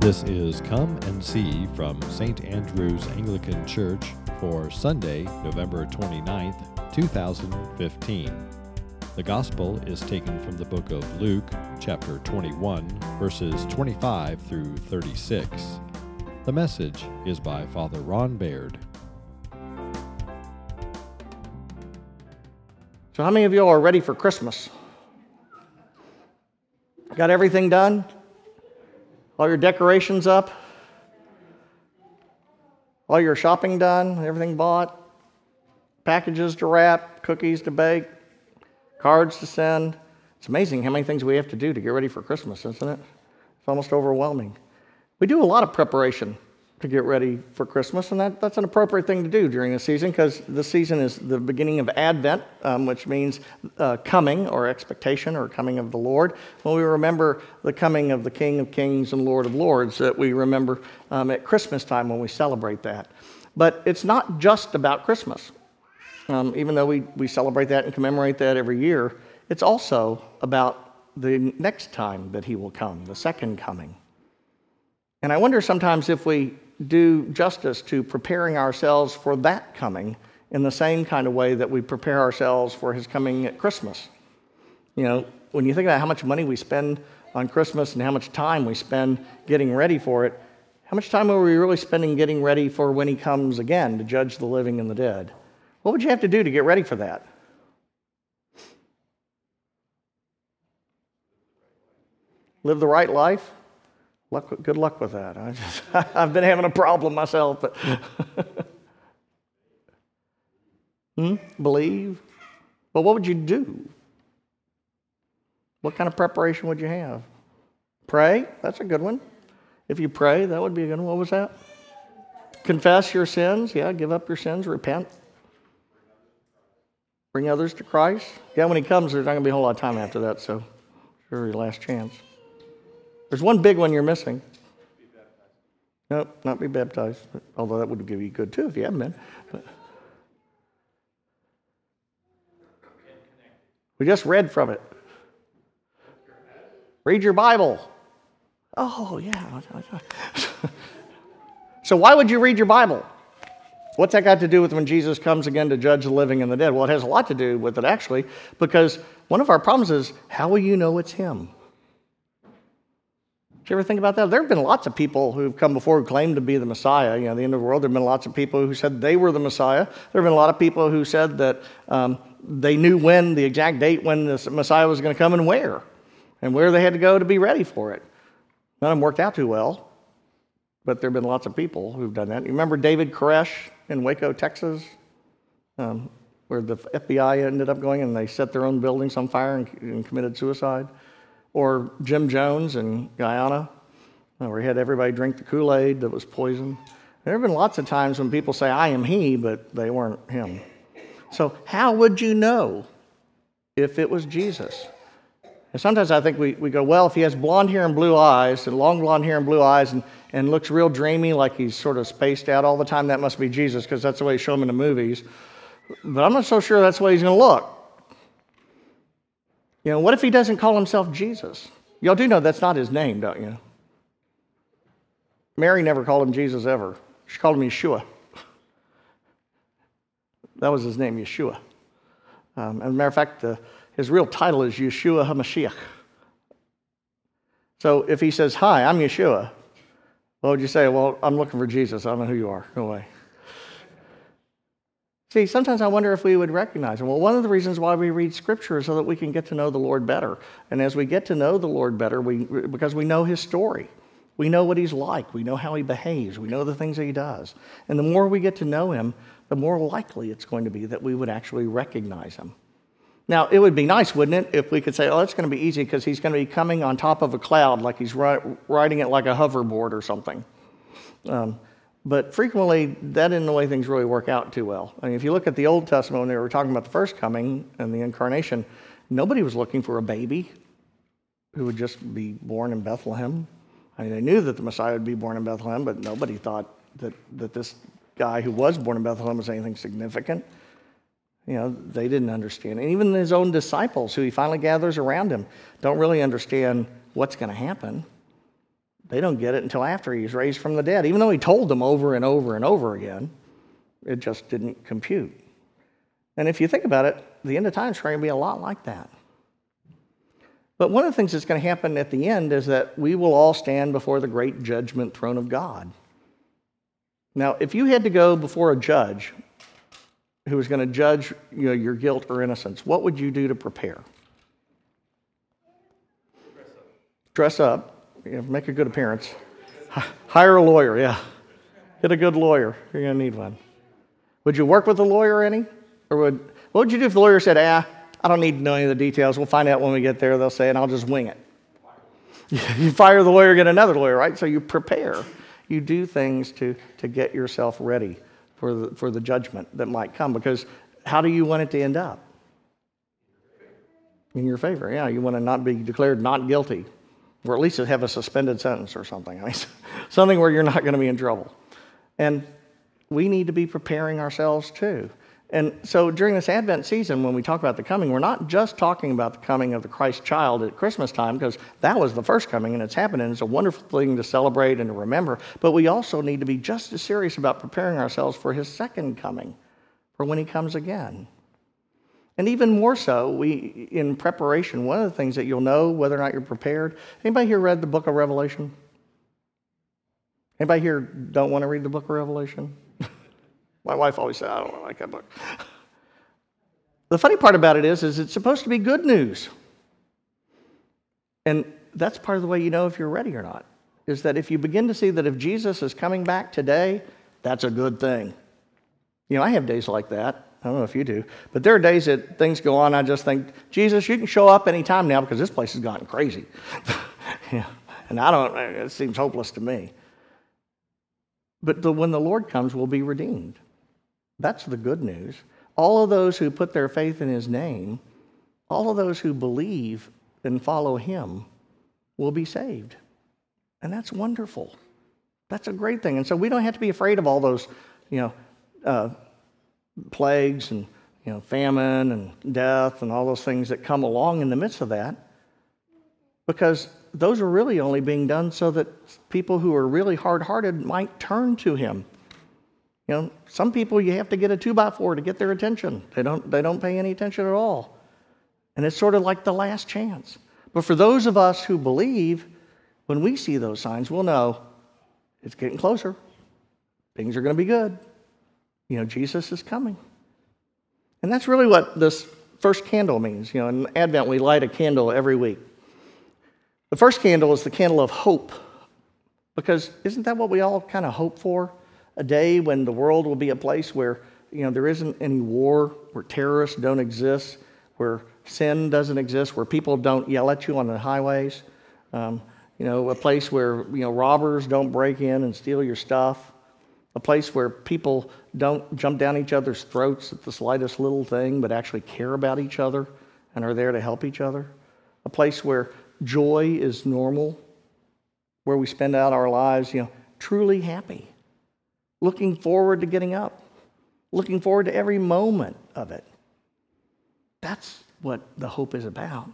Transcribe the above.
This is Come and See from St. Andrew's Anglican Church for Sunday, November 29th, 2015. The Gospel is taken from the book of Luke, chapter 21, verses 25 through 36. The message is by Father Ron Baird. So, how many of you are ready for Christmas? Got everything done? All your decorations up? All your shopping done? Everything bought? Packages to wrap? Cookies to bake? Cards to send? It's amazing how many things we have to do to get ready for Christmas, isn't it? It's almost overwhelming. We do a lot of preparation to get ready for Christmas, and that, that's an appropriate thing to do during the season because the season is the beginning of Advent, um, which means uh, coming or expectation or coming of the Lord. When we remember the coming of the King of Kings and Lord of Lords, that we remember um, at Christmas time when we celebrate that. But it's not just about Christmas. Um, even though we, we celebrate that and commemorate that every year, it's also about the next time that He will come, the second coming. And I wonder sometimes if we do justice to preparing ourselves for that coming in the same kind of way that we prepare ourselves for his coming at Christmas. You know, when you think about how much money we spend on Christmas and how much time we spend getting ready for it, how much time are we really spending getting ready for when he comes again to judge the living and the dead? What would you have to do to get ready for that? Live the right life? Luck, good luck with that. I just, I've been having a problem myself, but hmm? believe. But what would you do? What kind of preparation would you have? Pray. That's a good one. If you pray, that would be a good one. What was that? Confess your sins. Yeah, give up your sins. Repent. Bring others to Christ. Yeah, when He comes, there's not going to be a whole lot of time after that, so sure, your last chance. There's one big one you're missing. Nope, not be baptized. Although that would give you good too if you haven't been. But we just read from it. Read your Bible. Oh, yeah. so, why would you read your Bible? What's that got to do with when Jesus comes again to judge the living and the dead? Well, it has a lot to do with it, actually, because one of our problems is how will you know it's Him? You ever think about that? There have been lots of people who've come before who claimed to be the Messiah. You know, the end of the world, there have been lots of people who said they were the Messiah. There have been a lot of people who said that um, they knew when, the exact date when the Messiah was going to come and where, and where they had to go to be ready for it. None of them worked out too well, but there have been lots of people who've done that. You remember David Koresh in Waco, Texas, um, where the FBI ended up going and they set their own buildings on fire and, and committed suicide? Or Jim Jones in Guyana, uh, where he had everybody drink the Kool Aid that was poison. There have been lots of times when people say, I am he, but they weren't him. So, how would you know if it was Jesus? And sometimes I think we, we go, well, if he has blonde hair and blue eyes, and long blonde hair and blue eyes, and, and looks real dreamy, like he's sort of spaced out all the time, that must be Jesus, because that's the way you show him in the movies. But I'm not so sure that's the way he's going to look. You know, what if he doesn't call himself Jesus? Y'all do know that's not his name, don't you? Mary never called him Jesus ever. She called him Yeshua. That was his name, Yeshua. Um, as a matter of fact, uh, his real title is Yeshua HaMashiach. So if he says, Hi, I'm Yeshua, what would you say? Well, I'm looking for Jesus. I don't know who you are. Go away. See, sometimes I wonder if we would recognize him. Well, one of the reasons why we read Scripture is so that we can get to know the Lord better. And as we get to know the Lord better, we, because we know his story, we know what he's like, we know how he behaves, we know the things that he does. And the more we get to know him, the more likely it's going to be that we would actually recognize him. Now, it would be nice, wouldn't it, if we could say, oh, it's going to be easy because he's going to be coming on top of a cloud like he's riding it like a hoverboard or something. Um, but frequently, that isn't the way things really work out too well. I mean, if you look at the Old Testament when they were talking about the first coming and the incarnation, nobody was looking for a baby who would just be born in Bethlehem. I mean, they knew that the Messiah would be born in Bethlehem, but nobody thought that, that this guy who was born in Bethlehem was anything significant. You know, they didn't understand. And even his own disciples, who he finally gathers around him, don't really understand what's going to happen. They don't get it until after he's raised from the dead, even though he told them over and over and over again. It just didn't compute. And if you think about it, the end of time is going to be a lot like that. But one of the things that's going to happen at the end is that we will all stand before the great judgment throne of God. Now, if you had to go before a judge who was going to judge you know, your guilt or innocence, what would you do to prepare? Dress up. Dress up. You know, make a good appearance. Hire a lawyer, yeah. Get a good lawyer. You're going to need one. Would you work with a lawyer any? Or would, what would you do if the lawyer said, ah, I don't need to know any of the details. We'll find out when we get there, they'll say, and I'll just wing it. you fire the lawyer, get another lawyer, right? So you prepare. You do things to, to get yourself ready for the, for the judgment that might come. Because how do you want it to end up? In your favor. Yeah, you want to not be declared not guilty, or at least have a suspended sentence or something. I mean, something where you're not going to be in trouble. And we need to be preparing ourselves too. And so during this Advent season, when we talk about the coming, we're not just talking about the coming of the Christ child at Christmas time, because that was the first coming and it's happened and it's a wonderful thing to celebrate and to remember. But we also need to be just as serious about preparing ourselves for his second coming, for when he comes again. And even more so, we in preparation, one of the things that you'll know whether or not you're prepared. Anybody here read the book of Revelation? Anybody here don't want to read the book of Revelation? My wife always said, I don't like that book. The funny part about it is, is it's supposed to be good news. And that's part of the way you know if you're ready or not. Is that if you begin to see that if Jesus is coming back today, that's a good thing. You know, I have days like that. I don't know if you do, but there are days that things go on. I just think, Jesus, you can show up anytime now because this place has gotten crazy. yeah. And I don't, it seems hopeless to me. But the, when the Lord comes, we'll be redeemed. That's the good news. All of those who put their faith in his name, all of those who believe and follow him will be saved. And that's wonderful. That's a great thing. And so we don't have to be afraid of all those, you know, uh, plagues and, you know, famine and death and all those things that come along in the midst of that. Because those are really only being done so that people who are really hard hearted might turn to him you know, some people you have to get a two by four to get their attention. They don't, they don't pay any attention at all. And it's sort of like the last chance. But for those of us who believe, when we see those signs, we'll know it's getting closer. Things are going to be good. You know, Jesus is coming. And that's really what this first candle means. You know, in Advent, we light a candle every week. The first candle is the candle of hope. Because isn't that what we all kind of hope for? a day when the world will be a place where you know there isn't any war, where terrorists don't exist, where sin doesn't exist, where people don't yell at you on the highways. Um, you know, a place where you know robbers don't break in and steal your stuff. A place where people don't jump down each other's throats at the slightest little thing, but actually care about each other and are there to help each other. A place where joy is normal, where we spend out our lives, you know, truly happy looking forward to getting up, looking forward to every moment of it. That's what the hope is about.